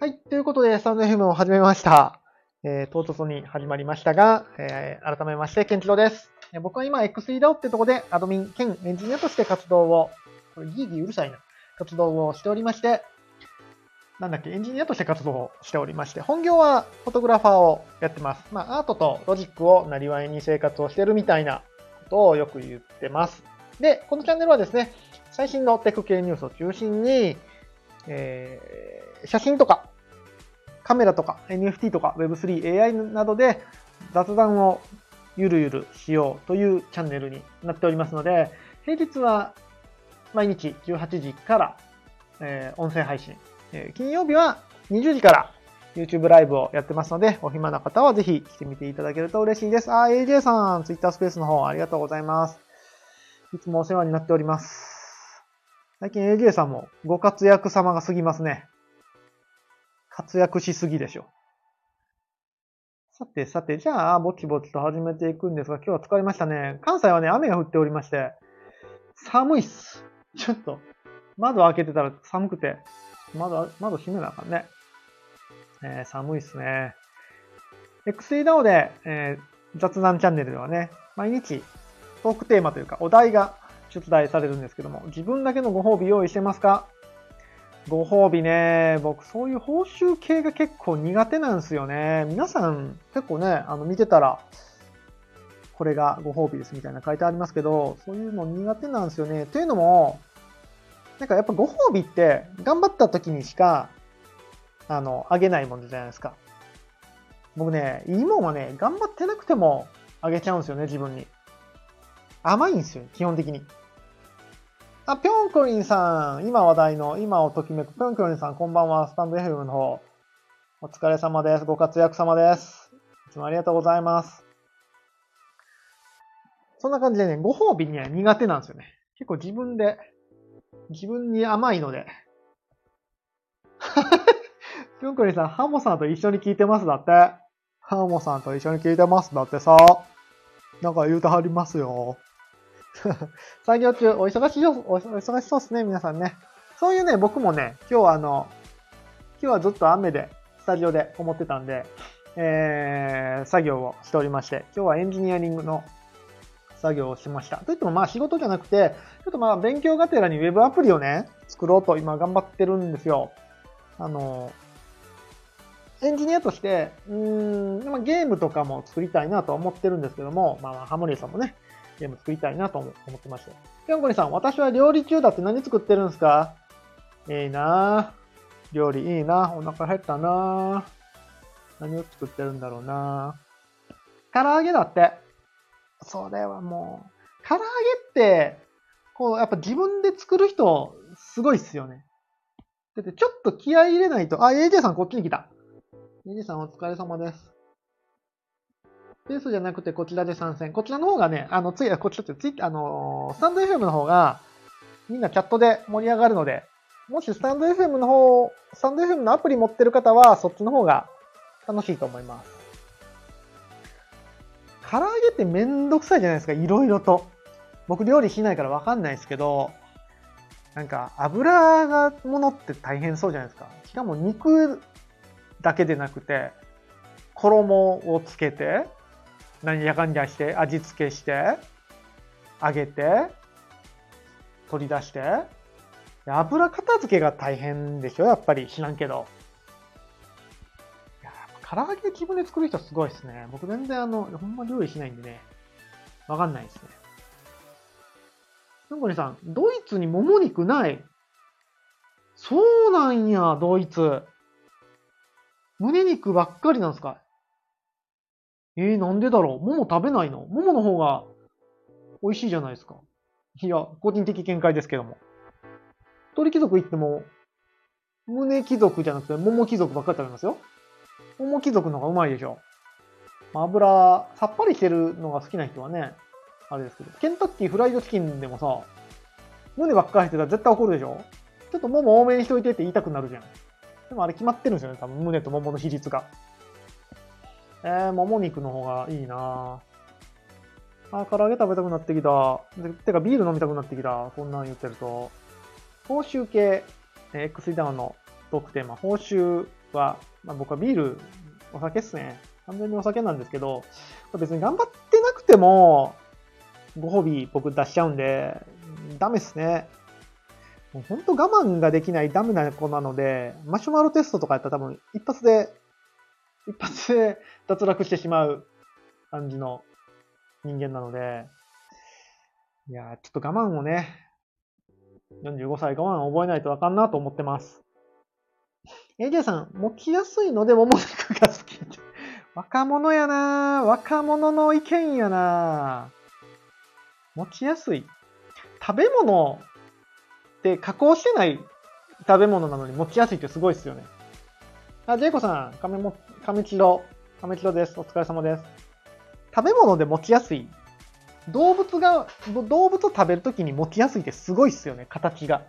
はい。ということで、スタンド FM を始めました。えー、唐突に始まりましたが、えー、改めまして、ケンチロです。えー僕は今、XEDAO ってとこで、アドミン兼エンジニアとして活動を、これギーギーうるさいな、活動をしておりまして、なんだっけ、エンジニアとして活動をしておりまして、本業はフォトグラファーをやってます。まあ、アートとロジックをなりわいに生活をしてるみたいなことをよく言ってます。で、このチャンネルはですね、最新のテク系ニュースを中心に、えー写真とか、カメラとか、NFT とか、Web3、AI などで雑談をゆるゆるしようというチャンネルになっておりますので、平日は毎日18時から、えー音声配信、えー金曜日は20時から YouTube ライブをやってますので、お暇な方はぜひ来てみていただけると嬉しいです。あ、AJ さん、Twitter スペースの方ありがとうございます。いつもお世話になっております。最近 AJ さんもご活躍様が過ぎますね。活躍しすぎでしょ。さてさて、じゃあ、ぼちぼちと始めていくんですが、今日は疲れましたね。関西はね、雨が降っておりまして、寒いっす。ちょっと、窓開けてたら寒くて、窓、窓閉めなあかんね。えー寒いっすね。XEDAO で、えー雑談チャンネルではね、毎日トークテーマというかお題が出題されるんですけども、自分だけのご褒美用意してますか？ご褒美ね、僕そういう報酬系が結構苦手なんですよね。皆さん結構ね、あの見てたら、これがご褒美ですみたいな書いてありますけど、そういうの苦手なんですよね。というのも、なんかやっぱご褒美って頑張った時にしか、あの、あげないものじゃないですか。僕ね、いいもんはね、頑張ってなくてもあげちゃうんですよね、自分に。甘いんですよ、基本的に。あ、ぴょんこりんさん、今話題の、今をときめくぴょんこりんさん、こんばんは、スタンド FM の方。お疲れ様です。ご活躍様です。いつもありがとうございます。そんな感じでね、ご褒美には苦手なんですよね。結構自分で、自分に甘いので。ぴょんこりんさん、ハモさんと一緒に聞いてます？だって。ハモさんと一緒に聞いてます？だってさ。なんか言うてはりますよ。作業中、お忙しいよ、お忙しそうですね、皆さんね。そういうね、僕もね、今日はあの、今日はずっと雨で、スタジオでこもってたんで、えー、作業をしておりまして、今日はエンジニアリングの作業をしました。といってもまあ仕事じゃなくて、ちょっとまあ勉強がてらにウェブアプリをね、作ろうと今頑張ってるんですよ。あの、エンジニアとして、うーん、ゲームとかも作りたいなと思ってるんですけども、まあまあハモリーさんもね、ゲーム作りたいなと思ってまして。ぴょんこりさん、私は料理中だって何作ってるんですか？いいなぁ。料理いいなお腹減ったな何を作ってるんだろうな唐揚げだって。それはもう、唐揚げって、こう、やっぱ自分で作る人、すごいっすよね。だってちょっと気合い入れないと、あ、AJ さんこっちに来た。AJ さんお疲れ様です。ペースじゃなくてこちらで参戦。こちらの方がね、あの、つい、こちらってツイあのースタンド FM の方が、みんなチャットで盛り上がるので、もしスタンド FM の方、スタンド FM のアプリ持ってる方は、そっちの方が楽しいと思います。唐揚げってめんどくさいじゃないですか、いろいろと。僕料理しないからわかんないですけど、なんか油がものって大変そうじゃないですか。しかも肉だけでなくて、衣をつけて、何やかんやして、味付けして、揚げて、取り出して、油片付けが大変でしょやっぱり知らんけど。いや唐揚げ自分で作る人すごいですね。僕全然あの、ほんま料理しないんでね、わかんないですね。なんかねさん、ドイツにもも肉ない。そうなんや、ドイツ。胸肉ばっかりなんですか？えー、なんでだろう？もも食べないの？ももの方が美味しいじゃないですか。いや、個人的見解ですけども。鳥貴族行っても、胸貴族じゃなくて、桃貴族ばっかり食べますよ。桃貴族の方がうまいでしょ。まあ油、さっぱりしてるのが好きな人はね、あれですけど。ケンタッキーフライドチキンでもさ、胸ばっかり入ってたら絶対怒るでしょちょっと桃多めにしといてって言いたくなるじゃん。でもあれ決まってるんですよね、多分胸と桃の比率が。えー、もも肉の方がいいなあ、唐揚げ食べたくなってきた。てか、ビール飲みたくなってきた。こんなん言ってると。報酬系、えー X ダウンのトークテーマ、報酬は、まあ、僕はビール、お酒っすね。完全にお酒なんですけど、別に頑張ってなくても、ご褒美僕出しちゃうんで、ダメっすね。もうほんと我慢ができないダメな子なので、マシュマロテストとかやったら多分一発で、一発で脱落してしまう感じの人間なので、いやちょっと我慢をね、45歳我慢を覚えないとわかんなと思ってます。AJ さん、持ちやすいのでもも肉が好き。若者やな若者の意見やな持ちやすい。食べ物って加工してない食べ物なのに持ちやすいってすごいっすよね。あ、ジェイコさん、けんも、けんちろ、けんちろです。お疲れ様です。食べ物で持ちやすい。動物が、動物を食べるときに持ちやすいってすごいっすよね、形が。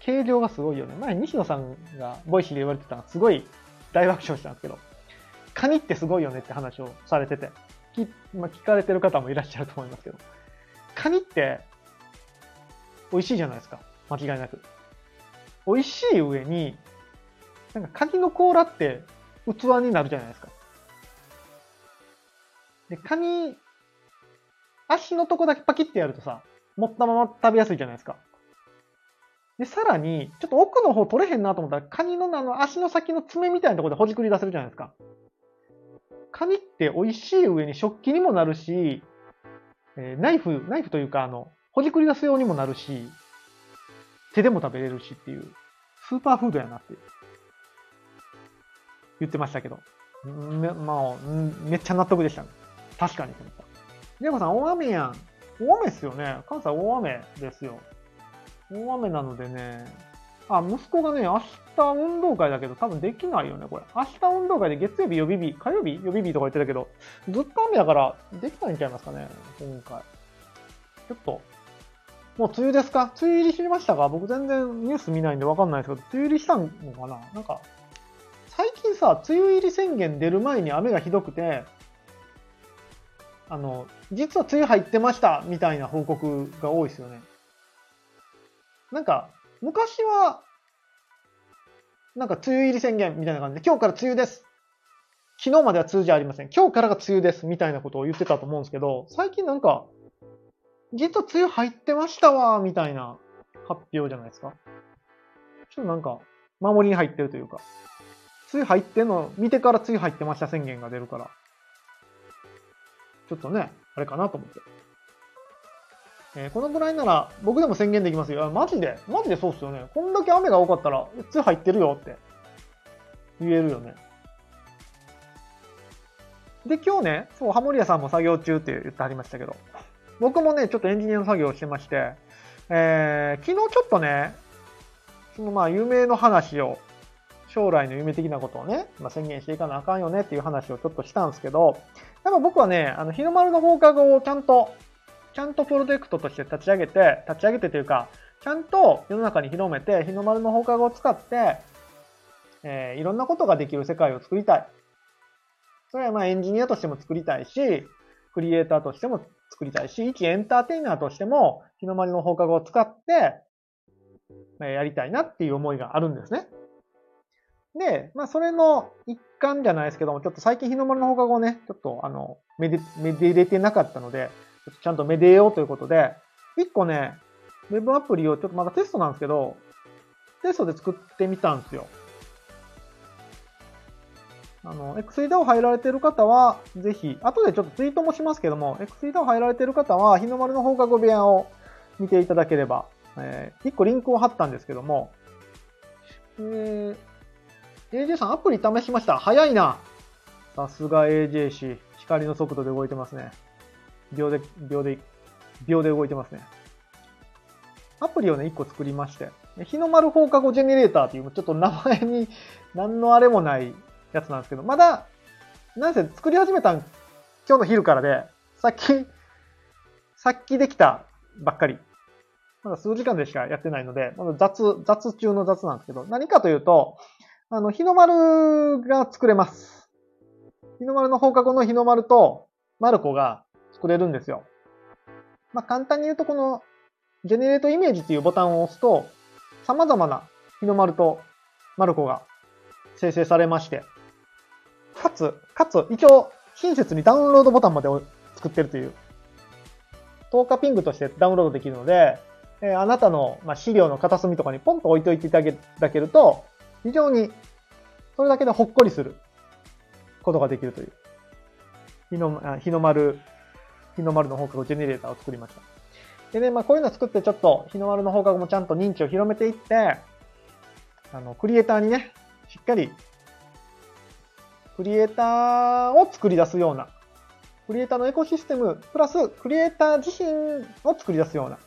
形状がすごいよね。前、西野さんが Voicy で言われてたのすごい大爆笑したんですけど、カニってすごいよねって話をされてて、きまあ、聞かれてる方もいらっしゃると思いますけど、カニって美味しいじゃないですか。間違いなく。美味しい上に、なんかカニの甲羅って器になるじゃないですか。で、カニ、足のとこだけパキってやるとさ、持ったまま食べやすいじゃないですか。で、さらに、ちょっと奥の方取れへんなと思ったら、カニのあの足の先の爪みたいなところでほじくり出せるじゃないですか。カニって美味しい上に食器にもなるし、えー、ナイフ、ナイフというか、あの、ほじくり出すようにもなるし、手でも食べれるしっていう、スーパーフードやなって言ってましたけど。め、まあ、めっちゃ納得でした。確かにと思った。ジェコさん、大雨やん。大雨っすよね。関西大雨ですよ。大雨なのでね、あ、息子がね、明日運動会だけど多分できないよね、これ。明日運動会で月曜日予備日、火曜日予備日とか言ってたけど、ずっと雨だからできないんちゃいますかね、今回。ちょっと、もう梅雨ですか？梅雨入りしましたか？僕全然ニュース見ないんでわかんないですけど、梅雨入りしたのかな？なんか、最近さ、梅雨入り宣言出る前に雨がひどくて、あの、実は梅雨入ってましたみたいな報告が多いですよね。なんか、昔は、なんか梅雨入り宣言みたいな感じで、今日から梅雨です。昨日までは梅雨じゃありません。今日からが梅雨ですみたいなことを言ってたと思うんですけど、最近なんか、実は梅雨入ってましたわ、みたいな発表じゃないですか。ちょっとなんか、守りに入ってるというか、梅雨入ってんの、見てから梅雨入ってました宣言が出るから、ちょっとね、あれかなと思って。えー、このぐらいなら僕でも宣言できますよ。マジで？マジでそうっすよね。こんだけ雨が多かったら、梅雨入ってるよって言えるよね。で、今日ね、そう、ハモリアさんも作業中って言ってはりましたけど、僕もね、ちょっとエンジニアの作業をしてまして、えー、昨日ちょっとね、そのまあ、夢の話を、将来の夢的なことをね、まあ、宣言していかなあかんよねっていう話をちょっとしたんですけど、やっぱ僕はね、あの、日の丸の放課後をちゃんとちゃんとプロジェクトとして立ち上げて、立ち上げてというか、ちゃんと世の中に広めて、日の丸の放課後を使って、えー、いろんなことができる世界を作りたい。それはまあエンジニアとしても作りたいし、クリエイターとしても作りたいし、一エンターテイナーとしても、日の丸の放課後を使って、やりたいなっていう思いがあるんですね。で、まあそれの一環じゃないですけども、ちょっと最近日の丸の放課後ね、ちょっとあの、めで、めで入れてなかったので、ちゃんとめでようということで、一個ね、ウェブアプリをちょっとまだテストなんですけど、テストで作ってみたんですよ。あの、XEDAO 入られてる方は、ぜひ、後でちょっとツイートもしますけども、XEDAO 入られてる方は、日の丸の放課後部屋を見ていただければ、えー、一個リンクを貼ったんですけども、えー、AJ さんアプリ試しました。早いな。さすが AJ 氏。光の速度で動いてますね。秒で、秒で、秒で動いてますね。アプリをね、1個作りまして。日の丸放課後ジェネレーターっていう、ちょっと名前に 何のあれもないやつなんですけど、まだ、なんせ作り始めたん、今日の昼からで、さっき、さっきできたばっかり。まだ数時間でしかやってないので、まだ雑、雑中の雑なんですけど、何かというと、あの、日の丸が作れます。日の丸の放課後の日の丸と、マルコが作れるんですよ。まあ、簡単に言うと、この、ジェネレートイメージっていうボタンを押すと、様々な日の丸とマルコが生成されまして、かつ、かつ、一応、親切にダウンロードボタンまで作ってるという、10日ピングとしてダウンロードできるので、えーあなたの、まあ、資料の片隅とかにポンと置いといていただけると、非常に、それだけでほっこりすることができるという、日の日の丸、日の丸の放課後ジェネレーターを作りました。でね、まあこういうの作ってちょっと日の丸の放課後もちゃんと認知を広めていって、あの、クリエイターにね、しっかり、クリエイターを作り出すような、クリエイターのエコシステム、プラスクリエイター自身を作り出すような、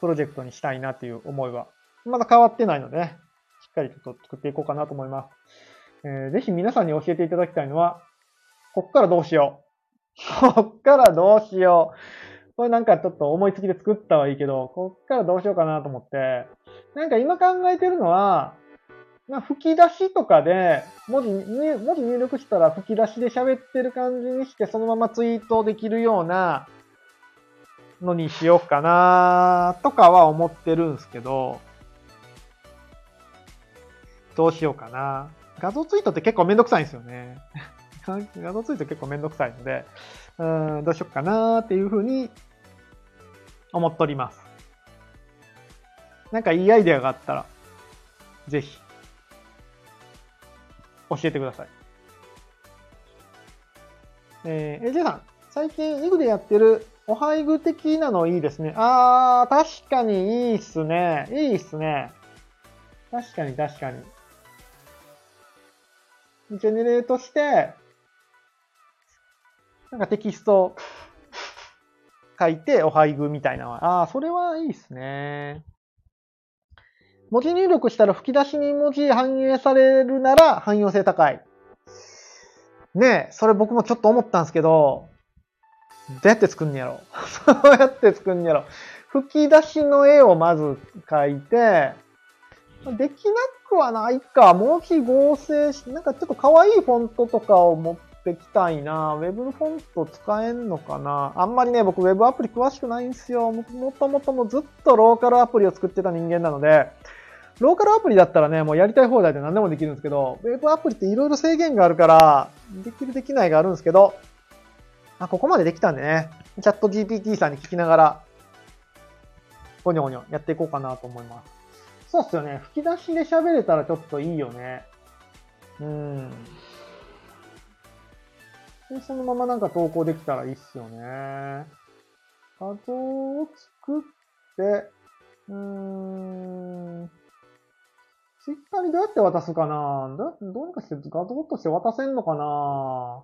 プロジェクトにしたいなっていう思いは、まだ変わってないので、ね、っかりちょっと作っていこうかなと思います。えーぜひ皆さんに教えていただきたいのは、こっからどうしよう。こっからどうしよう。これなんかちょっと思いつきで作ったはいいけど、こっからどうしようかなと思って、なんか今考えてるのは、まあ、吹き出しとかで、文字に、文字入力したら吹き出しで喋ってる感じにして、そのままツイートできるようなのにしようかなとかは思ってるんですけど、どうしようかな。画像ツイートって結構めんどくさいんですよね。画像ツイート結構めんどくさいので、うん、どうしようかなっていうふうに思っております。なんかいいアイデアがあったら、ぜひ、教えてください。えー、AJ さん、最近イグでやってるお配具的なのいいですね。あー、確かにいいっすね。いいっすね。確かに確かに。ジェネレートして、なんかテキスト 書いてお配具みたいなのは。ああ、それはいいっすね。文字入力したら吹き出しに文字反映されるなら汎用性高い。ねえ、それ僕もちょっと思ったんですけど、どうやって作んねやろ？どうやって作んねやろ？吹き出しの絵をまず描いて、できなくはないか。文字合成し、なんかちょっと可愛いフォントとかを持ってきたいな。ウェブフォント使えんのかなあんまりね、僕ウェブアプリ詳しくないんですよ。もともともずっとローカルアプリを作ってた人間なので、ローカルアプリだったらね、もうやりたい放題で何でもできるんですけど、ウェブアプリっていろいろ制限があるから、できるできないがあるんですけど、あ、ここまでできたんでね、チャット GPT さんに聞きながら、ゴニョゴニョやっていこうかなと思います。そうっすよね。吹き出しで喋れたらちょっといいよね。うん。で、そのままなんか投稿できたらいいっすよね。画像を作って、うーん。ツイッターにどうやって渡すかな？どどうにかして画像として渡せんのかな？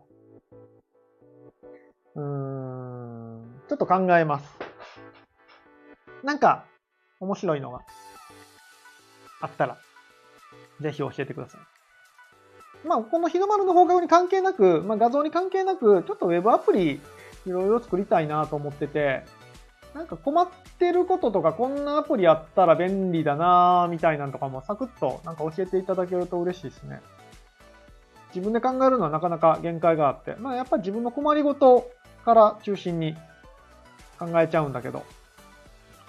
うーん。ちょっと考えます。なんか、面白いのがあったら、ぜひ教えてください。まあ、この日の丸の放課後に関係なく、まあ、画像に関係なく、ちょっとウェブアプリいろいろ作りたいなと思ってて、なんか困ってることとか、こんなアプリあったら便利だなみたいなのとかもサクッとなんか教えていただけると嬉しいですね。自分で考えるのはなかなか限界があって、まあやっぱり自分の困りごとから中心に考えちゃうんだけど、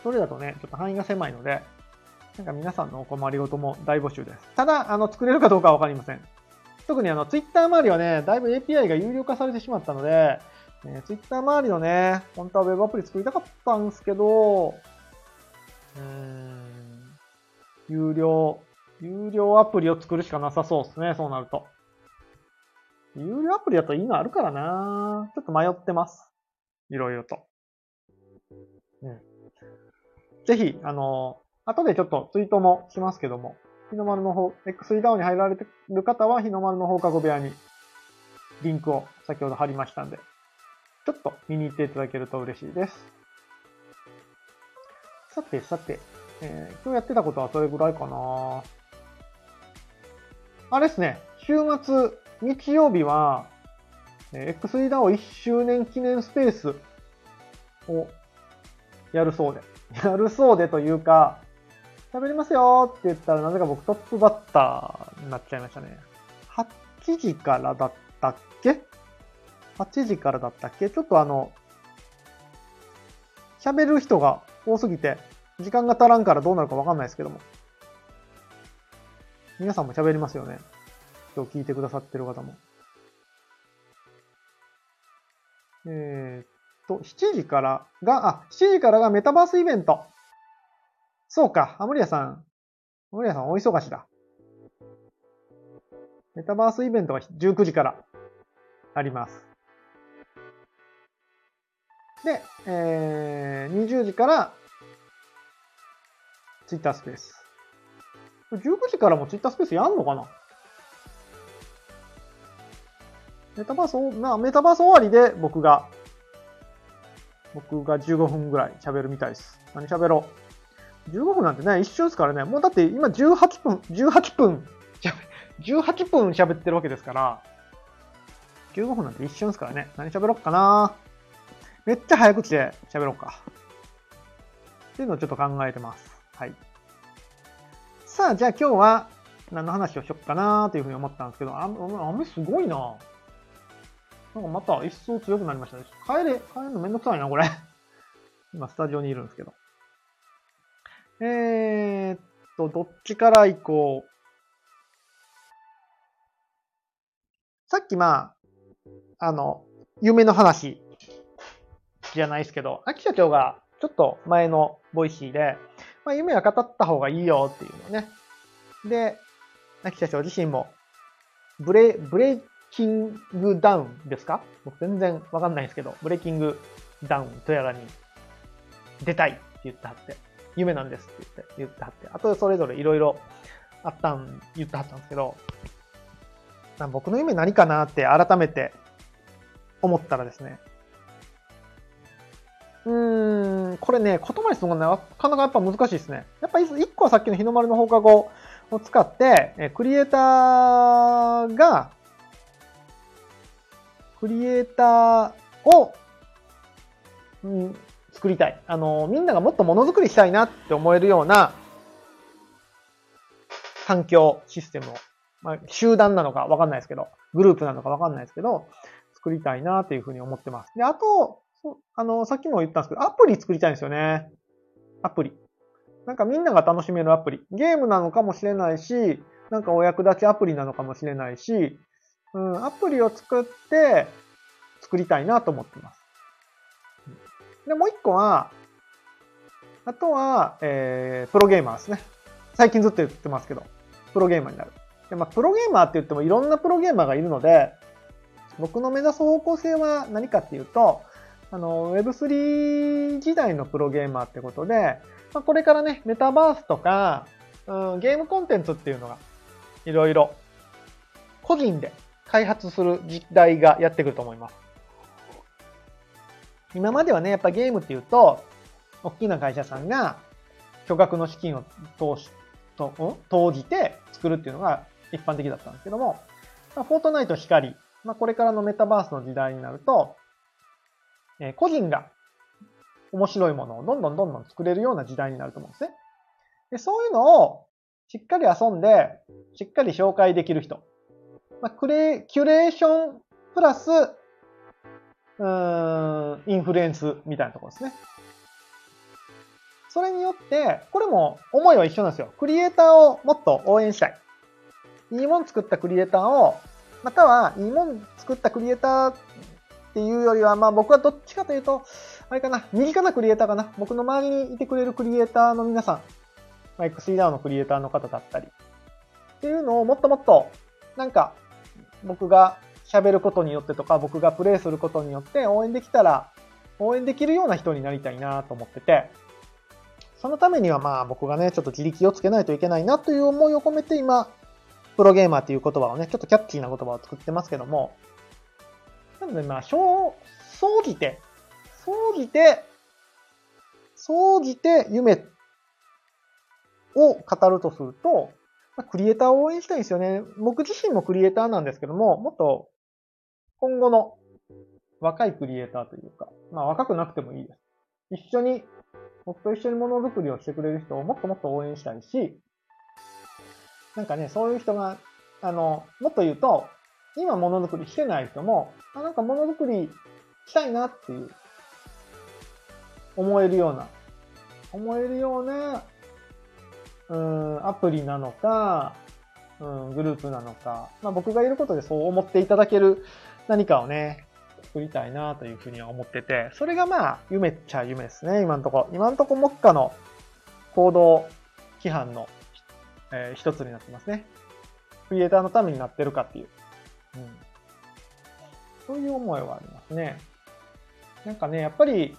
それだとね、ちょっと範囲が狭いので、なんか皆さんのお困りごとも大募集です。ただ、あの、作れるかどうかはわかりません。特にあの、ツイッター周りはね、だいぶ API が有料化されてしまったので、えー、ツイッター周りのね、本当はウェブアプリ作りたかったんですけど、うん、有料、有料アプリを作るしかなさそうですね、そうなると。有料アプリだといいのあるからなちょっと迷ってます。いろいろと。うん。ぜひ、あの、後でちょっとツイートもしますけども、日の丸の方、X ダウンに入られてる方は日の丸の放課後部屋にリンクを先ほど貼りましたんで、ちょっと見に行っていただけると嬉しいです。さて、さて、えー今日やってたことはそれぐらいかなあれですね、週末、日曜日は、えー XEDAO 1周年記念スペースをやるそうで。やるそうでというか、喋りますよって言ったらなぜか僕トップバッターになっちゃいましたね。8時からだったっけ ?8 時からだったっけ？ちょっとあの、喋る人が多すぎて、時間が足らんからどうなるかわかんないですけども。皆さんも喋りますよね。今日聞いてくださってる方も。えー、っと、7時からが、あ、7時からがメタバースイベント。そうか、アムリアさん。アムリアさんお忙しだ。メタバースイベントは19時からあります。で、えー、20時からツイッタースペース。19時からもツイッタースペースやんのかな？メタバース、な、メタバース終わりで僕が、僕が15分ぐらい喋るみたいです。何喋ろう？15分なんてね、一瞬ですからね。もうだって今18分、18分、18分喋ってるわけですから、15分なんて一瞬ですからね。何喋ろうかなめっちゃ早口で喋ろうか。っていうのをちょっと考えてます。はい。さあ、じゃあ今日は何の話をしよっかなというふうに思ったんですけど、あ雨すごいななんかまた一層強くなりましたね。帰れ、帰るのめんどくさいな、これ。今、スタジオにいるんですけど。えー、っと、どっちから行こう。さっきまあ、あの、夢の話じゃないですけど、秋社長がちょっと前の Voicy で、まあ、夢は語った方がいいよっていうのね。で、秋社長自身も、ブレ、ブレイキングダウンですか？僕全然わかんないですけど、ブレイキングダウンとやらに出たいって言ってはって、夢なんですって言って、言ってはって、あとそれぞれいろいろあったん、言ってはったんですけど、僕の夢何かなって改めて思ったらですね、うーん、これね、言葉にするのがなかなかやっぱ難しいですね。やっぱ一個はさっきの日の丸の放課後を使って、クリエイターが、クリエイターを、うん、作りたい。あの、みんながもっとものづくりしたいなって思えるような環境、システムを、まあ、集団なのかわかんないですけど、グループなのかわかんないですけど、作りたいなっていうふうに思ってます。で、あと、あの、さっきも言ったんですけど、アプリ作りたいんですよね。アプリ。なんかみんなが楽しめるアプリ。ゲームなのかもしれないし、なんかお役立ちアプリなのかもしれないし、うん、アプリを作って作りたいなと思ってます。で、もう一個は、あとは、えー、プロゲーマーですね。最近ずっと言ってますけど、プロゲーマーになる。でまあ、プロゲーマーって言ってもいろんなプロゲーマーがいるので、僕の目指す方向性は何かっていうと、あの、Web3 時代のプロゲーマーってことで、まあ、これからね、メタバースとか、うん、ゲームコンテンツっていうのが、いろいろ、個人で開発する時代がやってくると思います。今まではね、やっぱゲームっていうと、大きな会社さんが巨額の資金を投しと投じて作るっていうのが一般的だったんですけども、まあ、フォートナイト光、まあ、これからのメタバースの時代になると、えー、個人が面白いものをどんどんどんどん作れるような時代になると思うんですね。でそういうのをしっかり遊んで、しっかり紹介できる人。まあ、クレキュレーションプラス、うーん、インフルエンスみたいなところですね。それによって、これも思いは一緒なんですよ。クリエイターをもっと応援したい。いいもん作ったクリエイターを、またはいいもん作ったクリエイターっていうよりは、まあ僕はどっちかというと、あれかな、右かなクリエイターかな。僕の周りにいてくれるクリエイターの皆さん、まあ、XCDAO のクリエイターの方だったり、っていうのをもっともっと、なんか、僕が喋ることによってとか、僕がプレイすることによって応援できたら、応援できるような人になりたいなと思ってて、そのためにはまあ僕がね、ちょっと自力をつけないといけないなという思いを込めて今、プロゲーマーっていう言葉をね、ちょっとキャッチーな言葉を作ってますけども、なのでまあ、総じて、総じて、総じて夢を語るとすると、クリエイターを応援したいんですよね。僕自身もクリエイターなんですけども、もっと今後の若いクリエイターというか、まあ若くなくてもいいです。一緒に、僕と一緒にものづくりをしてくれる人をもっともっと応援したいし、なんかね、そういう人が、あの、もっと言うと、今ものづくりしてない人も、あ、なんかものづくりしたいなっていう、思えるような、思えるようなうん、アプリなのか、うん、グループなのか、まあ、僕がいることでそう思っていただける何かをね、作りたいなというふうには思ってて、それがまあ、夢っちゃ夢ですね、今んとこ。今んとこ目下の行動規範の、えー、一つになってますね。クリエイターのためになってるかっていう。うん。そういう思いはありますね。なんかね、やっぱり、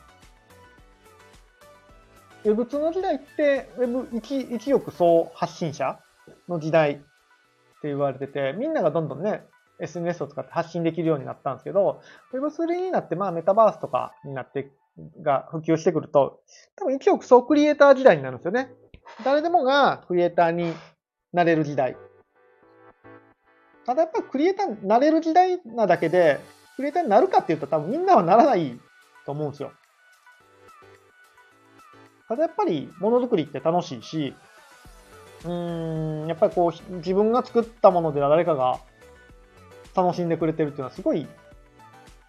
ウェブ2の時代って、ウェブ一一億総発信者の時代って言われてて、みんながどんどんね、SNS を使って発信できるようになったんですけど、Web3 になって、まあメタバースとかになって、が普及してくると、多分一億総クリエイター時代になるんですよね。誰でもがクリエイターになれる時代。ただやっぱりクリエイターになれる時代なだけで、クリエイターになるかっていうと多分みんなはならないと思うんですよ。ただやっぱりものづくりって楽しいし、うーん、やっぱりこう自分が作ったもので誰かが楽しんでくれてるっていうのはすごい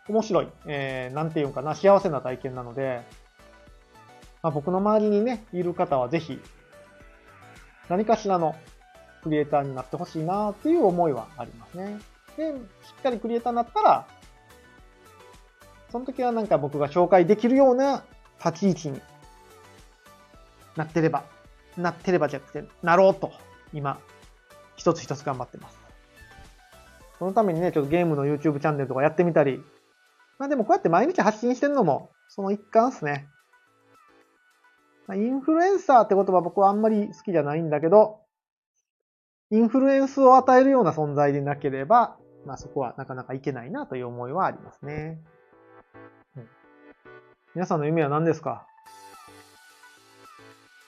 面白い、えー、なんていうかな、幸せな体験なので、まあ、僕の周りにね、いる方はぜひ、何かしらのクリエイターになってほしいなっていう思いはありますね。で、しっかりクリエイターになったら、その時はなんか僕が紹介できるような立ち位置になってれば、なってればじゃなくて、なろうと、今、一つ一つ頑張ってます。そのためにね、ちょっとゲームの YouTube チャンネルとかやってみたり。まあでもこうやって毎日発信してるのも、その一環ですね。まあ、インフルエンサーって言葉僕はあんまり好きじゃないんだけど、インフルエンスを与えるような存在でなければ、まあそこはなかなかいけないなという思いはありますね。うん、皆さんの夢は何ですか？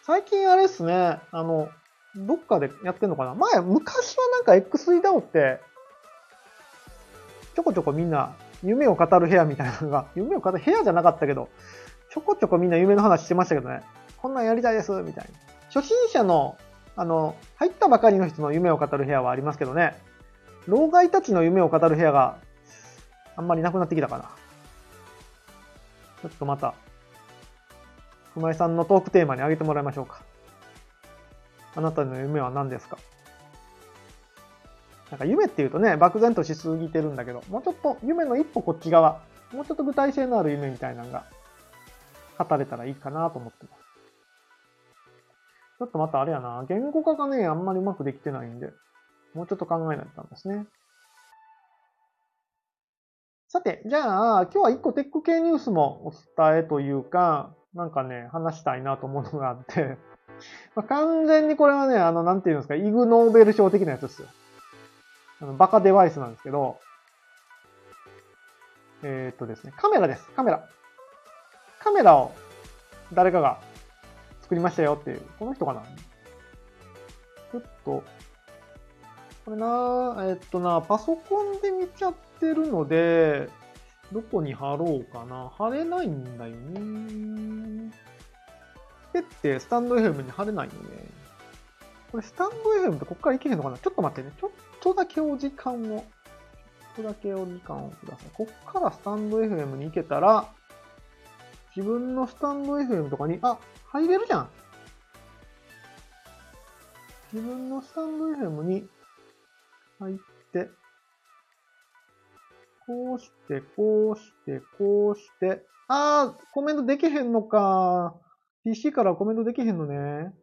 最近あれですね、あの、どっかでやってんのかな？前、昔はなんか XEDAO ってちょこちょこみんな夢を語る部屋みたいなのが、夢を語る部屋じゃなかったけど、ちょこちょこみんな夢の話してましたけどね。こんなんやりたいです、みたいな。初心者の、あの、入ったばかりの人の夢を語る部屋はありますけどね。老害たちの夢を語る部屋があんまりなくなってきたかな。ちょっとまた、熊井さんのトークテーマに挙げてもらいましょうか。あなたの夢は何ですか？なんか夢っていうとね、漠然としすぎてるんだけど、もうちょっと夢の一歩こっち側、もうちょっと具体性のある夢みたいなのが語れたらいいかなと思ってます。ちょっとまたあれやな、言語化がね、あんまりうまくできてないんで、もうちょっと考えないとんですね。さて、じゃあ、今日は一個テック系ニュースもお伝えというか、なんかね、話したいなと思うのがあって まあ、完全にこれはね、あの、なんていうんですか、イグノーベル賞的なやつですよ。あのバカデバイスなんですけど、えー、っとですね、カメラです。カメラ。カメラを誰かが作りましたよっていう、この人かなちょっと、これな、えー、っとな、パソコンで見ちゃってるので、どこに貼ろうかな。貼れないんだよね。ペってスタンド FM に貼れないよね。これスタンド FM ってこっからいけへんのかな？ちょっと待ってね。ちょっとだけお時間を、ちょっとだけお時間をください。こっからスタンド FM に行けたら、自分のスタンド FM とかに、あ、入れるじゃん。自分のスタンド FM に入って、こうして、こうして、こうして、あー、コメントできへんのか。PC からコメントできへんのね。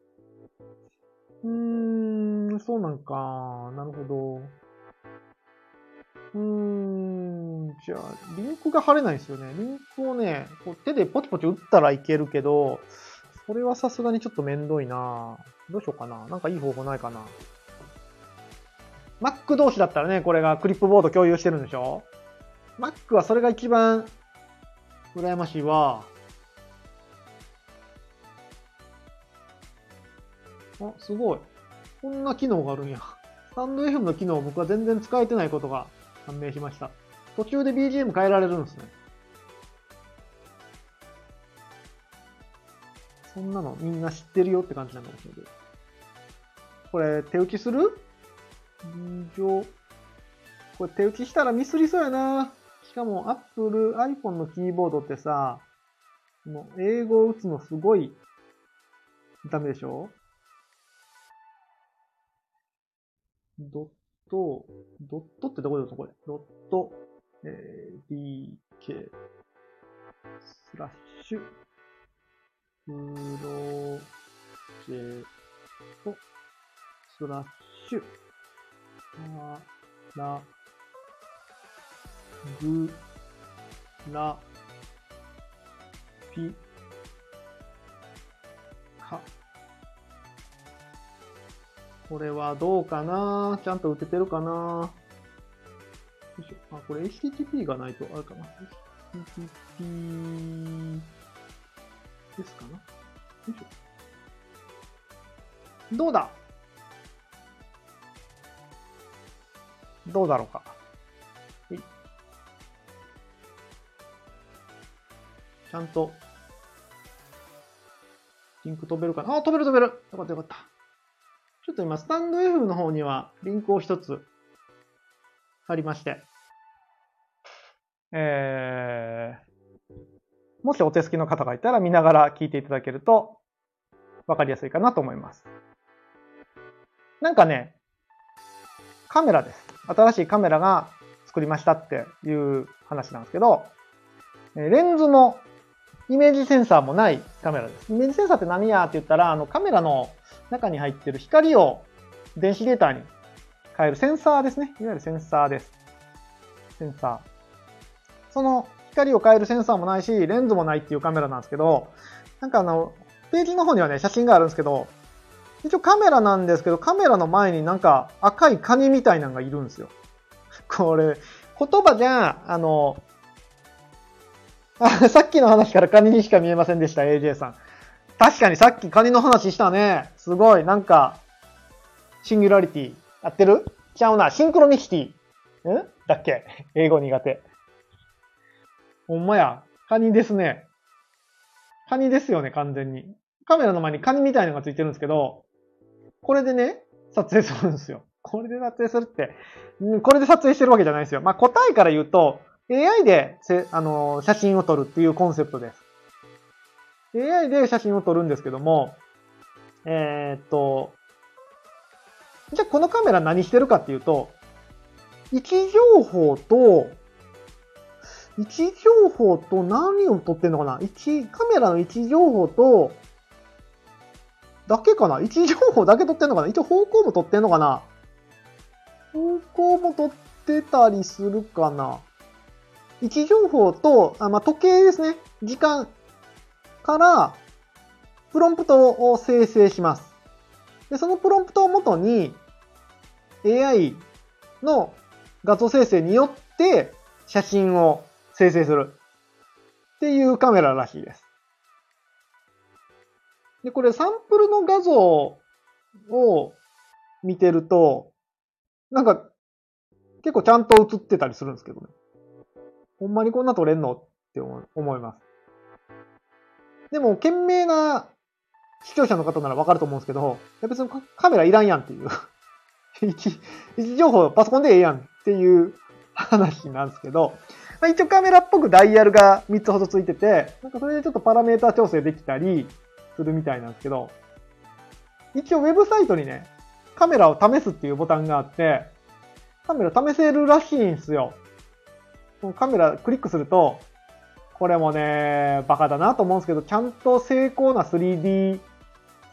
うーん、そうなんか。なるほど。うーん、じゃあ、リンクが貼れないですよね。リンクをね、こう手でポチポチ打ったらいけるけど、それはさすがにちょっとめんどいなどうしようかな。なんかいい方法ないかな。Mac 同士だったらね、これがクリップボード共有してるんでしょ ?Mac はそれが一番羨ましいわ。あ、すごい。こんな機能があるんや。スタンド FM の機能を僕は全然使えてないことが判明しました。途中で BGM 変えられるんですね。そんなのみんな知ってるよって感じなんだけど。これ手打ちする？上。これ手打ちしたらミスりそうやな。しかも Apple iPhone のキーボードってさ、もう英語を打つのすごいダメでしょ？ドット、ドットってどこで打つの？これ。ドット、えー、dk、スラッシュ、プロジェクト、スラッシュ、ぱら、ぐ、ら、ぴ、か。これはどうかな？ちゃんと打ててるかな？よいしょ。あ、これ HTTP がないとあるかな ?HTTP ですかな？よいしょ。どうだ？どうだろうか。ちゃんと、リンク飛べるかな？あ、飛べる飛べるよかったよかった。と今、スタンド F の方にはリンクを一つ貼りまして、えー、もしお手すきの方がいたら見ながら聞いていただけると分かりやすいかなと思います。なんかね、カメラです。新しいカメラが作りましたっていう話なんですけど、レンズもイメージセンサーもないカメラです。イメージセンサーって何やって言ったら、あのカメラの中に入ってる光を電子データに変えるセンサーですね。いわゆるセンサーです。センサー。その光を変えるセンサーもないし、レンズもないっていうカメラなんですけど、なんかあの、ページの方にはね、写真があるんですけど、一応カメラなんですけど、カメラの前になんか赤いカニみたいなのがいるんですよ。これ、言葉じゃ、あの、あ、さっきの話からカニにしか見えませんでした、AJ さん。確かにさっきカニの話したね。すごい。なんか、シンギュラリティ。やってる？ちゃうな。シンクロニシティ。んだっけ？英語苦手。ほんまや。カニですね。カニですよね、完全に。カメラの前にカニみたいなのがついてるんですけど、これでね、撮影するんですよ。これで撮影するって、これで撮影してるわけじゃないですよ。まあ、答えから言うと、AI でせあの写真を撮るっていうコンセプトです。AI で写真を撮るんですけども、えー、っと、じゃあこのカメラ何してるかっていうと、位置情報と、位置情報と何を撮ってんのかな？位置、カメラの位置情報と、だけかな？位置情報だけ撮ってんのかな？一応方向も撮ってんのかな？方向も撮ってたりするかな？位置情報と、あまあ、時計ですね。時間から、プロンプトを生成します。で、そのプロンプトをもとに、AI の画像生成によって写真を生成するっていうカメラらしいです。で、これサンプルの画像を見てると、なんか結構ちゃんと映ってたりするんですけどね。ほんまにこんな撮れんの？って思います。でも、賢明な視聴者の方ならわかると思うんですけど、いや別にカメラいらんやんっていう。位置、位置情報パソコンでええやんっていう話なんですけど、まあ、一応カメラっぽくダイヤルが3つほどついてて、なんかそれでちょっとパラメータ調整できたりするみたいなんですけど、一応ウェブサイトにね、カメラを試すっていうボタンがあって、カメラ試せるらしいんですよ。カメラクリックすると、これもね、バカだなと思うんですけど、ちゃんと精巧な 3D、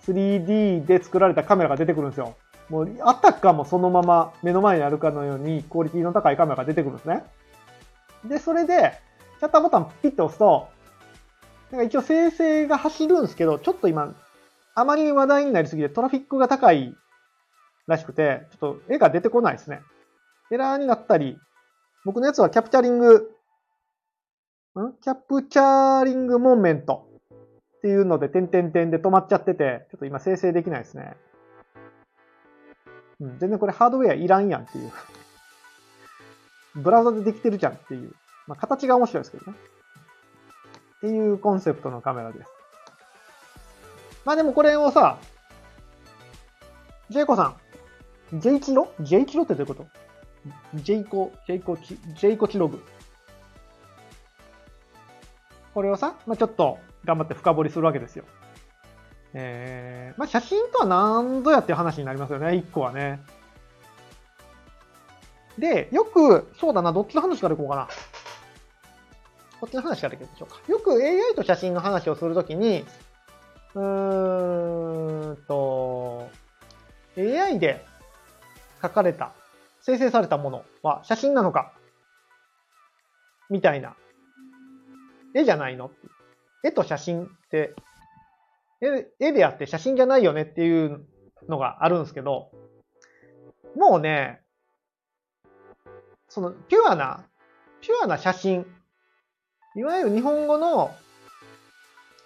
3D で作られたカメラが出てくるんですよ。もう、あったかもそのまま目の前にあるかのようにクオリティの高いカメラが出てくるんですね。で、それで、シャッターボタンピッと押すと、なんか一応生成が走るんですけど、ちょっと今、あまり話題になりすぎてトラフィックが高いらしくて、ちょっと絵が出てこないですね。エラーになったり僕のやつはキャプチャリング、ん？キャプチャリングモーメントっていうので、点々点で止まっちゃってて、ちょっと今生成できないですね。うん、全然これハードウェアいらんやんっていう。ブラウザでできてるじゃんっていう。まあ、形が面白いですけどね。っていうコンセプトのカメラです。まあでもこれをさ、ジェイコさん、ジェイチロ？ジェイチロってどういうこと？ジェイコ、ジェイコチ、ジェイコチログ。これをさ、まあ、ちょっと頑張って深掘りするわけですよ。えー、まあ、写真とは何ぞやっていう話になりますよね、一個はね。で、よく、そうだな、どっちの話からいこうかな。こっちの話からいきましょうか。よく AI と写真の話をするときに、うーんと、AI で描かれた、生成されたものは写真なのか？みたいな。絵じゃないの？絵と写真って絵、絵であって写真じゃないよねっていうのがあるんですけど、もうね、そのピュアな、ピュアな写真、いわゆる日本語の、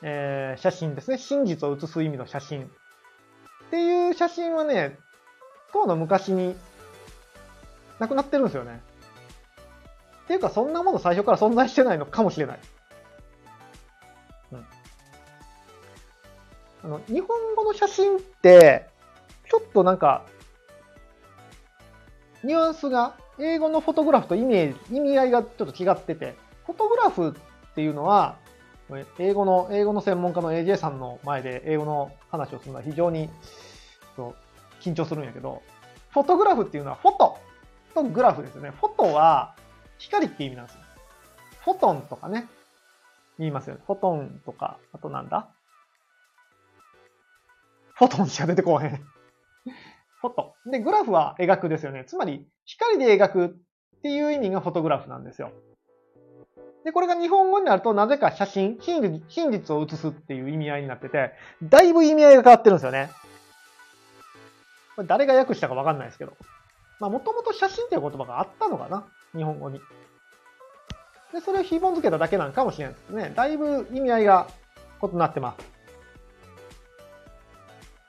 えー、写真ですね。真実を写す意味の写真。っていう写真はね、当の昔になくなってるんですよね。っていうか、そんなもの最初から存在してないのかもしれない。うん。あの、日本語の写真って、ちょっとなんか、ニュアンスが、英語のフォトグラフと意味意味合いがちょっと違ってて、フォトグラフっていうのは、英語の、英語の専門家の AJ さんの前で英語の話をするのは非常に緊張するんやけど、フォトグラフっていうのはフォトとグラフですね。フォトは光って意味なんですよ。フォトンとかね、言いますよね。フォトンとか、あとなんだ？フォトンしか出てこへん。フォト。で、グラフは描くですよね。つまり、光で描くっていう意味がフォトグラフなんですよ。で、これが日本語になると、なぜか写真、真実を写すっていう意味合いになってて、だいぶ意味合いが変わってるんですよね。これ誰が訳したかわかんないですけど。まあ、もともと写真っていう言葉があったのかな？日本語に。で、それをひも付けただけなんかもしれないですね。だいぶ意味合いが異なってま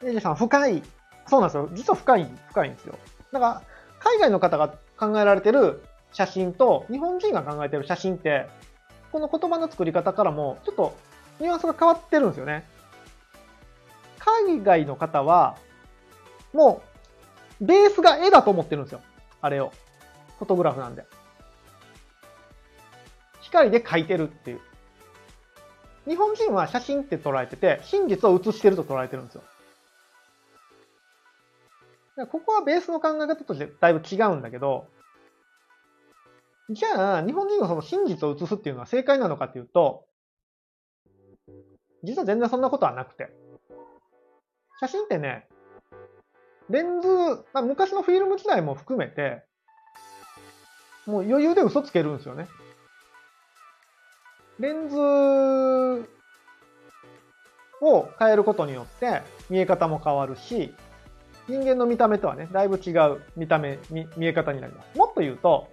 す。エイジさん、深い。そうなんですよ。実は深い、深いんですよ。だから、海外の方が考えられてる写真と、日本人が考えてる写真って、この言葉の作り方からも、ちょっとニュアンスが変わってるんですよね。海外の方は、もう、ベースが絵だと思ってるんですよ。あれを。フォトグラフなんで。光で描いてるっていう。日本人は写真って捉えてて、真実を写してると捉えてるんですよ。ここはベースの考え方としてだいぶ違うんだけど、じゃあ、日本人のその真実を映すっていうのは正解なのかっていうと、実は全然そんなことはなくて。写真ってね、レンズ、まあ、昔のフィルム時代も含めて、もう余裕で嘘つけるんですよね。レンズを変えることによって見え方も変わるし、人間の見た目とはね、だいぶ違う見た目、見見え方になります。もっと言うと、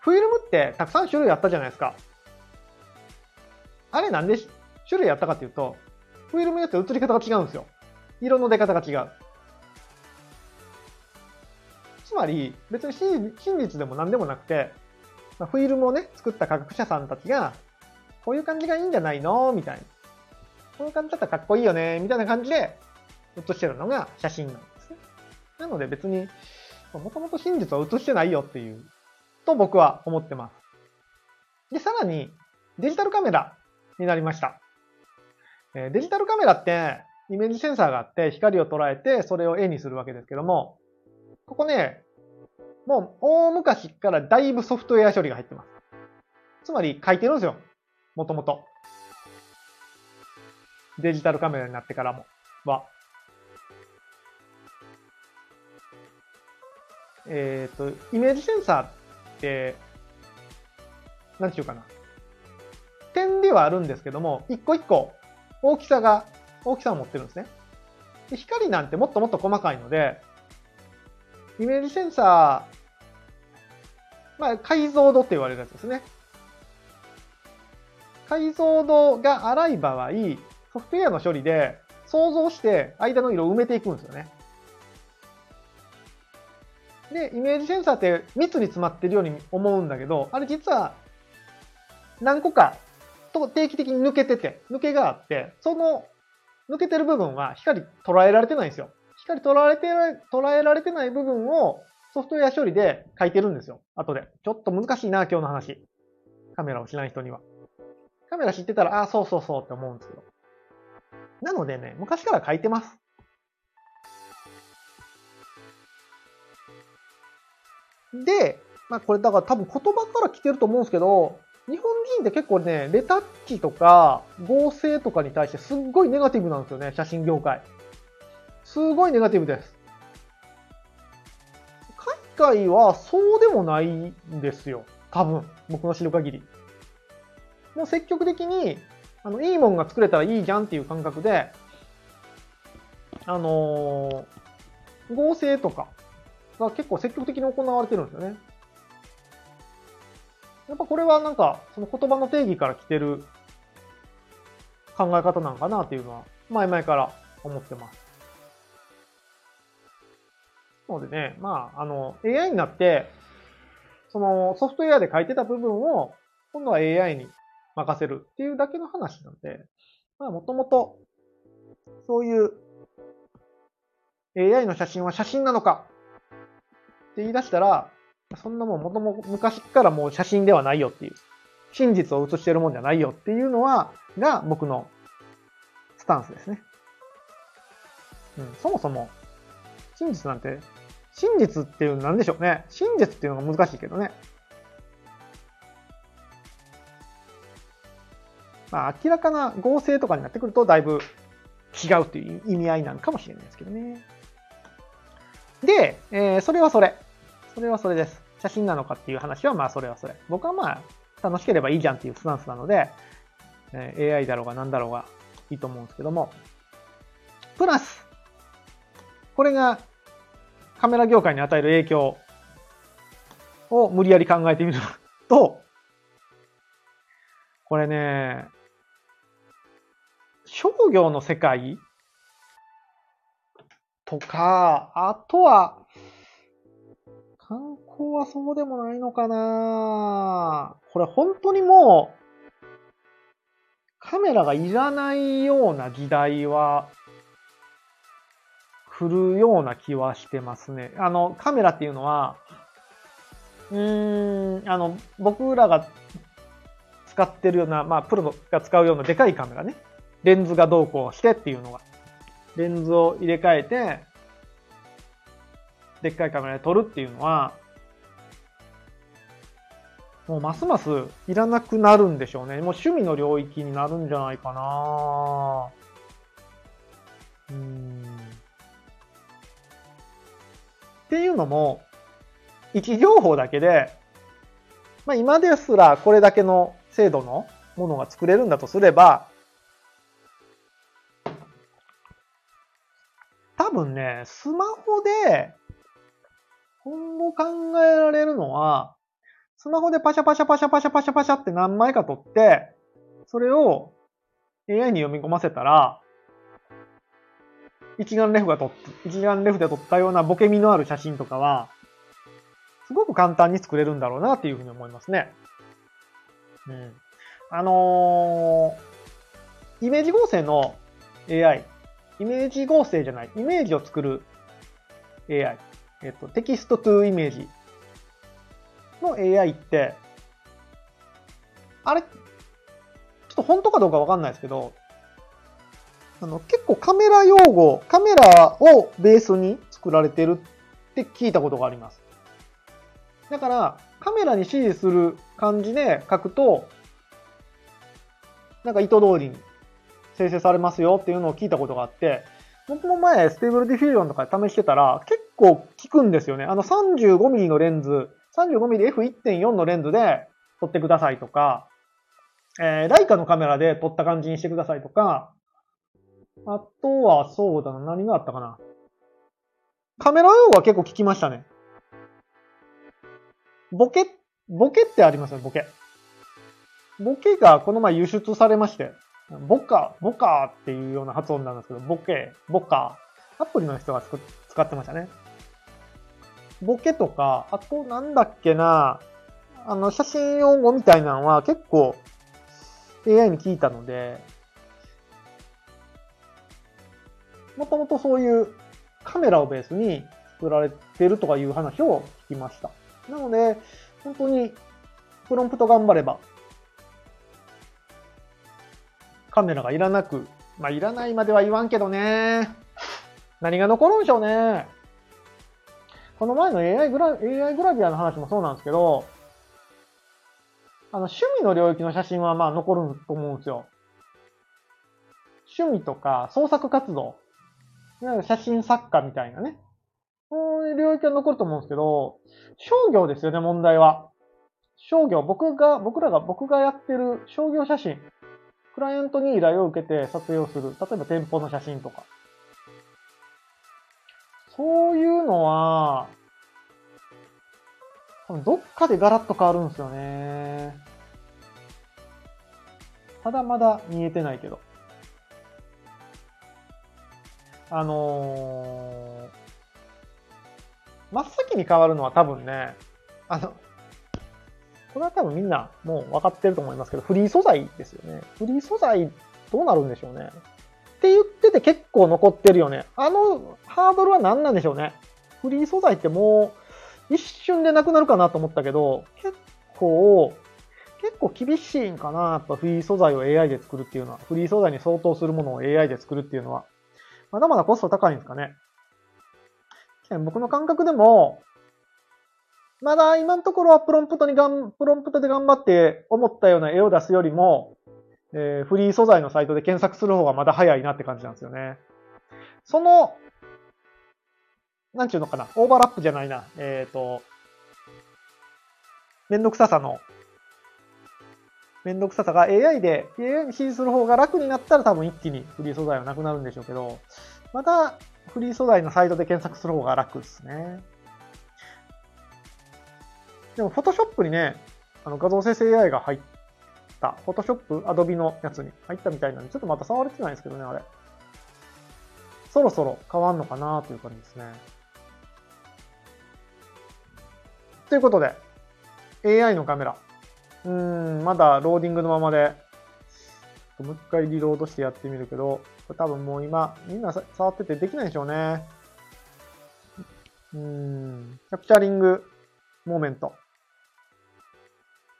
フィルムってたくさん種類あったじゃないですか。あれなんで種類あったかっていうと、フィルムによって映り方が違うんですよ。色の出方が違う。まり、別に真実でも何でもなくて、まあ、フィルムをね、作った科学者さんたちが、こういう感じがいいんじゃないの？みたいな。こういう感じだったらかっこいいよね？みたいな感じで写してるのが写真なんですね。なので別に、もともと真実は映してないよっていう、と僕は思ってます。で、さらに、デジタルカメラになりました。えデジタルカメラって、イメージセンサーがあって、光を捉えて、それを絵にするわけですけども、ここね、もう大昔からだいぶソフトウェア処理が入ってます。つまり書いてるんですよ。もともと。デジタルカメラになってからも。は。えっ、ー、と、イメージセンサーって、なんていうかな。点ではあるんですけども、一個一個大きさが、大きさを持ってるんですね。光なんてもっともっと細かいので、イメージセンサー、まあ、解像度って言われるやつですね。解像度が荒い場合、ソフトウェアの処理で想像して間の色を埋めていくんですよね。で、イメージセンサーって密に詰まってるように思うんだけど、あれ実は何個かと定期的に抜けてて、抜けがあって、その抜けてる部分は光捉えられてないんですよ。光捉えて捉えられてない部分をソフトウェア処理で書いてるんですよ。後で。ちょっと難しいな、今日の話。カメラを知らない人には。カメラ知ってたら、ああ、そうそうそうって思うんですけど。なのでね、昔から書いてます。で、まあこれだから多分言葉から来てると思うんですけど、日本人って結構ね、レタッチとか合成とかに対してすっごいネガティブなんですよね、写真業界。すごいネガティブです。外はそうでもないんですよ。多分。僕の知る限り。もう積極的に、あの、いいもんが作れたらいいじゃんっていう感覚で、あのー、合成とかが結構積極的に行われてるんですよね。やっぱこれはなんか、その言葉の定義から来てる考え方なんかなっていうのは、前々から思ってます。のでね、まあ、あの、AI になって、そのソフトウェアで書いてた部分を、今度は AI に任せるっていうだけの話なんで、まあ、もともと、そういう AI の写真は写真なのかって言い出したら、そんなもんもとも昔からもう写真ではないよっていう、真実を写してるもんじゃないよっていうのは、が僕のスタンスですね。うん、そもそも、真実なんて、真実っていうのなんでしょうね。真実っていうのが難しいけどね。まあ、明らかな合成とかになってくると、だいぶ違うっていう意味合いなんかもしれないですけどね。で、えー、それはそれ。それはそれです。写真なのかっていう話は、まあそれはそれ。僕はまあ、楽しければいいじゃんっていうスタンスなので、えー、AI だろうが何だろうがいいと思うんですけども。プラス、これがカメラ業界に与える影響を無理やり考えてみる と、これね、商業の世界とか、あとは、観光はそうでもないのかな。これ本当にもう、カメラがいらないような時代は、来るような気はしてますね。あの、カメラっていうのは、うーん、あの、僕らが使ってるような、まあ、プロが使うようなでかいカメラね。レンズがどうこうしてっていうのが。レンズを入れ替えて、でっかいカメラで撮るっていうのは、もうますますいらなくなるんでしょうね。もう趣味の領域になるんじゃないかなうん。っていうのも、位置情報だけで、まあ今ですらこれだけの精度のものが作れるんだとすれば、多分ね、スマホで今後考えられるのは、スマホでパシャパシャパシャパシャパシャパシャって何枚か撮って、それを AI に読み込ませたら、一眼レフが撮っ、一眼レフで撮ったようなボケ身のある写真とかは、すごく簡単に作れるんだろうなっていうふうに思いますね。うん。あのー、イメージ合成の AI、イメージ合成じゃない、イメージを作る AI。えっと、テキストトゥイメージの AI って、あれ、ちょっと本当かどうかわかんないですけど、あの、結構カメラ用語、カメラをベースに作られてるって聞いたことがあります。だから、カメラに指示する感じで書くと、なんか意図通りに生成されますよっていうのを聞いたことがあって、僕も前、 Stable Diffusion とかで試してたら、結構効くんですよね。あの 35mm のレンズ、35mm F1.4 のレンズで撮ってくださいとか、えー、ライカのカメラで撮った感じにしてくださいとか、あとはそうだな、何があったかな。カメラ用語は結構効きましたね。ボケ、ボケってありますよ、ボケ。ボケがこの前輸出されまして。ボカ、ボカっていうような発音なんですけど、ボケ、ボカ。アプリの人が使ってましたね。ボケとか、あとなんだっけな、あの、写真用語みたいなのは結構 AI に聞いたので、もともとそういうカメラをベースに作られてるとかいう話を聞きました。なので、本当にプロンプト頑張ればカメラがいらなく、まあ、いらないまでは言わんけどね。何が残るんでしょうね。この前の AI グラ AI グラビアの話もそうなんですけど、あの、趣味の領域の写真はまあ残ると思うんですよ。趣味とか創作活動。写真作家みたいなね。そういう領域は残ると思うんですけど、商業ですよね、問題は。商業、僕が、僕らが、僕がやってる商業写真。クライアントに依頼を受けて撮影をする。例えば店舗の写真とか。そういうのは、どっかでガラッと変わるんですよね。ただまだ見えてないけど。あのー、真っ先に変わるのは多分ね、あの、これは多分みんなもう分かってると思いますけど、フリー素材ですよね。フリー素材どうなるんでしょうね。って言ってて結構残ってるよね。あのハードルは何なんでしょうね。フリー素材ってもう一瞬でなくなるかなと思ったけど、結構、結構厳しいんかな。やっぱフリー素材を AI で作るっていうのは、フリー素材に相当するものを AI で作るっていうのは、まだまだコスト高いんですかね。僕の感覚でも、まだ今のところはプロンプトにがん、プロンプトで頑張って思ったような絵を出すよりも、えー、フリー素材のサイトで検索する方がまだ早いなって感じなんですよね。その、なんちゅうのかな、オーバーラップじゃないな、えっ、ー、と、めんどくささの、めんどくささが AI で、AI に指示する方が楽になったら多分一気にフリー素材はなくなるんでしょうけど、またフリー素材のサイトで検索する方が楽ですね。でも、フォトショップにね、あの画像生成 AI が入った、フォトショップ、アドビのやつに入ったみたいなんで、ちょっとまた触れてないですけどね、あれ。そろそろ変わんのかなという感じですね。ということで、AI のカメラ。うん、まだローディングのままで、もう一回リロードしてやってみるけど、これ多分もう今、みんな触っててできないでしょうね。うん、キャプチャリングモーメント。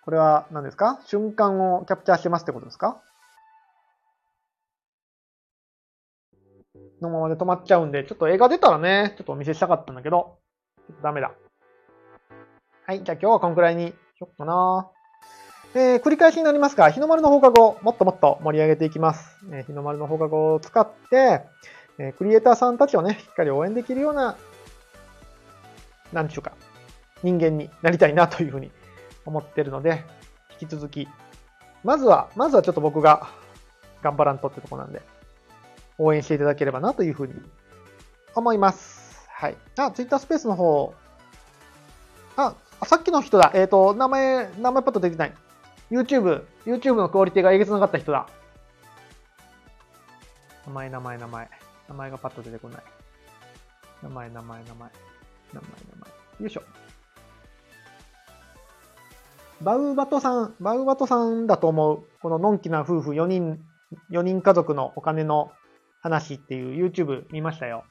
これは何ですか？瞬間をキャプチャーしてますってことですか？のままで止まっちゃうんで、ちょっと映画出たらね、ちょっとお見せしたかったんだけど、ちょっとダメだ。はい、じゃあ今日はこんくらいにしよっかな。えー、繰り返しになりますが、日の丸の放課後、もっともっと盛り上げていきます。えー、日の丸の放課後を使って、えー、クリエイターさんたちをね、しっかり応援できるような、なんちゅうか、人間になりたいなというふうに思ってるので、引き続き、まずは、まずはちょっと僕が頑張らんとってとこなんで、応援していただければなというふうに思います。はい。あ、ツイッタースペースの方、あ、さっきの人だ。えっ、ー、と、名前、名前パッと出てない。YouTube、YouTube のクオリティがえげつなかった人だ。名前、名前、名前。名前がパッと出てこない。名前、名前、名前。名前、名前。よいしょ。バウバトさん、バウバトさんだと思う。こののんきな夫婦4人、4人家族のお金の話っていう YouTube 見ましたよ。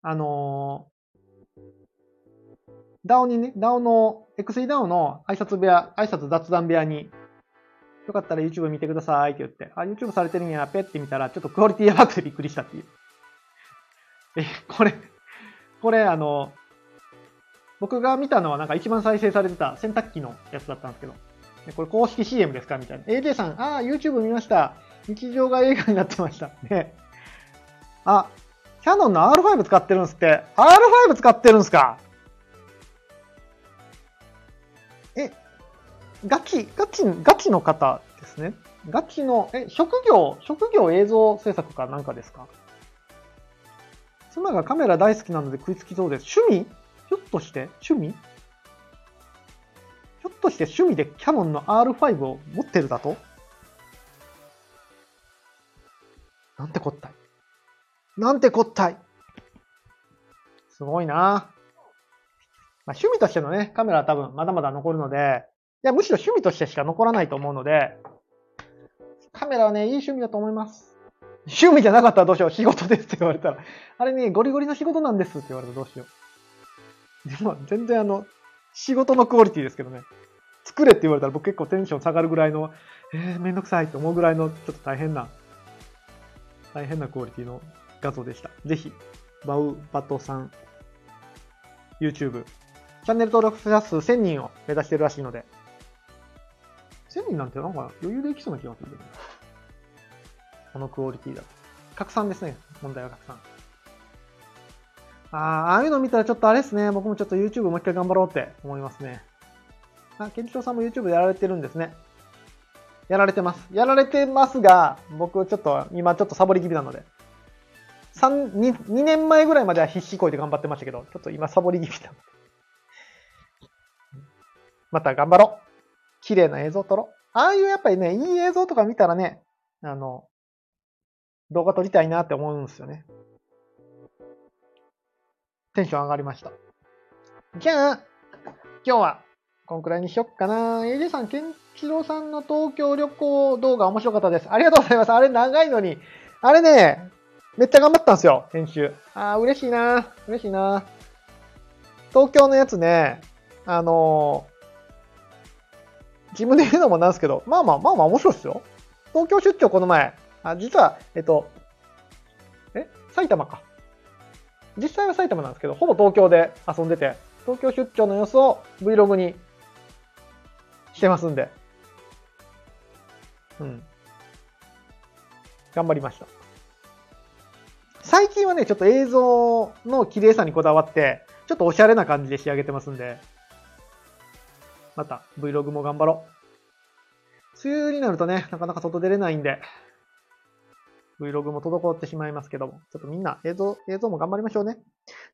あの、DAO にね、DAO の、XEDAO の挨拶部屋、挨拶雑談部屋に、よかったら YouTube 見てくださいって言って、あ、YouTube されてるんや、ペって見たら、ちょっとクオリティやばくてびっくりしたっていう。え、これ、これあの、僕が見たのはなんか一番再生されてた洗濯機のやつだったんですけど、これ公式 CM ですか？みたいな。AJ さん、ああ、YouTube 見ました。日常が映画になってました。ね。あ、キャノンの R5 使ってるんですって。R5 使ってるんですか？ガチ、ガチ、ガチの方ですね。ガチの、え、職業、職業映像制作かなんかですか？妻がカメラ大好きなので食いつきそうです。趣味？ひょっとして趣味？ひょっとして趣味でキャノンの R5 を持ってるだと？なんてこったい。なんてこったい。すごいなまあ、趣味としてのね、カメラは多分まだまだ残るので、いや、むしろ趣味としてしか残らないと思うので、カメラはね、いい趣味だと思います。趣味じゃなかったらどうしよう。仕事ですって言われたら。あれね、ゴリゴリの仕事なんですって言われたらどうしよう。でも全然あの、仕事のクオリティですけどね。作れって言われたら僕結構テンション下がるぐらいの、えー、めんどくさいって思うぐらいのちょっと大変な、大変なクオリティの画像でした。ぜひバウバトさん、YouTube。チャンネル登録者数1000人を目指してるらしいので、1000人なんてなんか余裕でいきそうな気がする、このクオリティだと。拡散ですね。問題は拡散。ああ、ああいうの見たらちょっとあれですね。僕もちょっと YouTube もう一回頑張ろうって思いますね。あ、ケンチロさんも YouTube やられてるんですね。やられてます。やられてますが、僕ちょっと今ちょっとサボり気味なので。3、2, 2年前ぐらいまでは必死こいて頑張ってましたけど、ちょっと今サボり気味なので。また頑張ろう。綺麗な映像撮ろう。ああいうやっぱりね、いい映像とか見たらね、あの、動画撮りたいなって思うんですよね。テンション上がりました。じゃあ、今日はこんくらいにしよっかな。AJ さん、ケンチロさんの東京旅行動画面白かったです。ありがとうございます。あれ長いのに。あれね、めっちゃ頑張ったんですよ、編集。ああ、嬉しいな。嬉しいな。東京のやつね、あの、自分で言うのもなんですけど、まあまあまあまあ面白いですよ。東京出張この前、あ、実は、えっと、え？埼玉か。実際は埼玉なんですけど、ほぼ東京で遊んでて、東京出張の様子を Vlog にしてますんで。うん。頑張りました。最近はね、ちょっと映像の綺麗さにこだわって、ちょっとおしゃれな感じで仕上げてますんで、また Vlog も頑張ろう。梅雨になるとね、なかなか外出れないんで、Vlog も滞ってしまいますけども、ちょっとみんな映像、映像も頑張りましょうね。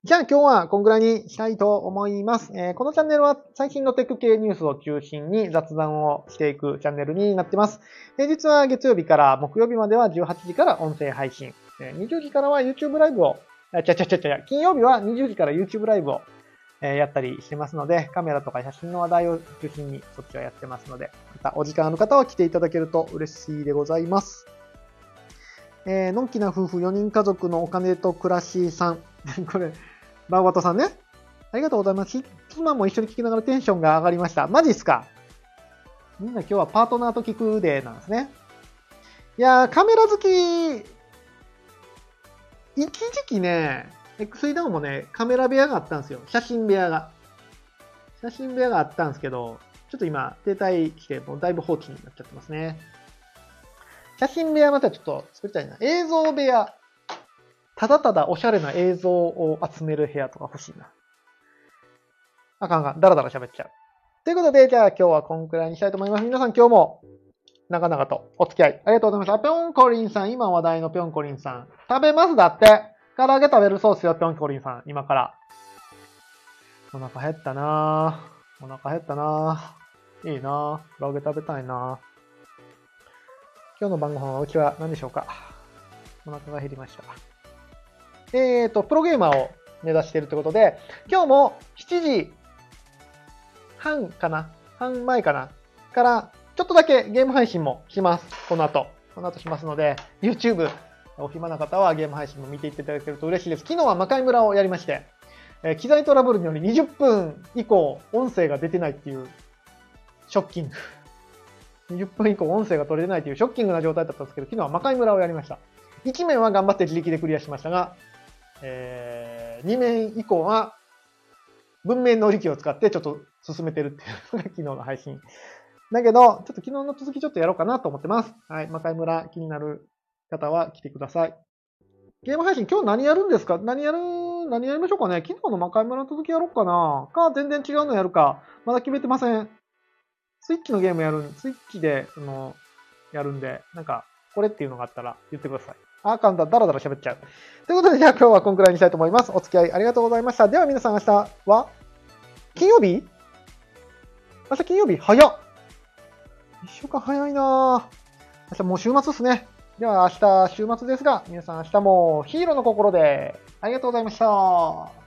じゃあ今日はこんぐらいにしたいと思います。えー、このチャンネルは最新のテック系ニュースを中心に雑談をしていくチャンネルになってます。平日は月曜日から木曜日までは18時から音声配信。えー、20時からは YouTube ライブを、あ、ちゃちゃちゃちゃ、金曜日は20時から YouTube ライブをえやったりしてますので、カメラとか写真の話題を中心にそっちはやってますので、またお時間ある方は来ていただけると嬉しいでございます。えー、のんきな夫婦4人家族のお金と暮らしさん。これ、バーバトさんね。ありがとうございます。妻も一緒に聞きながらテンションが上がりました。マジっすか？みんな今日はパートナーと聞くデーなんですね。いやー、カメラ好き、一時期ね、XE ダウンもね、カメラ部屋があったんですよ。写真部屋が。写真部屋があったんですけど、ちょっと今、停滞して、もうだいぶ放置になっちゃってますね。写真部屋またちょっと作りたいな。映像部屋。ただただおしゃれな映像を集める部屋とか欲しいな。あかんかん。だらだら喋っちゃう。ということで、じゃあ今日はこんくらいにしたいと思います。皆さん今日も長々とお付き合いありがとうございました。ぴょんこりんさん、今話題のぴょんこりんさん。食べますだって。唐揚げ食べるそうっすよ、ぴょんこりんさん。今から。お腹減ったなぁ。お腹減ったなぁ。いいなぁ。唐揚げ食べたいなぁ。今日の晩ご飯はうちは何でしょうか？お腹が減りました。えっ、ー、と、プロゲーマーを目指しているということで、今日も7時半かな？半前かな？から、ちょっとだけゲーム配信もします。この後。この後しますので、YouTube、お暇な方はゲーム配信も見ていっていただけると嬉しいです。昨日は魔界村をやりまして、え、機材トラブルにより20分以降音声が出てないっていうショッキング。20分以降音声が取れてないというショッキングな状態だったんですけど、昨日は魔界村をやりました。1面は頑張って自力でクリアしましたが、えー、2面以降は文明能力を使ってちょっと進めてるっていうのが昨日の配信。だけど、ちょっと昨日の続きちょっとやろうかなと思ってます。はい。魔界村気になる方は来てください。ゲーム配信今日何やるんですか？何やる、何やりましょうかね？昨日の魔界村の続きやろうかなか、全然違うのやるか。まだ決めてません。スイッチのゲームやる、スイッチで、その、やるんで、なんか、これっていうのがあったら言ってください。あー、簡単、だらだら喋っちゃう。ということで、じゃあ今日はこんくらいにしたいと思います。お付き合いありがとうございました。では皆さん明日は金曜日？明日金曜日？早っ一週間早いなぁ明日もう週末ですね。では明日週末ですが、皆さん明日もヒーローの心でありがとうございました。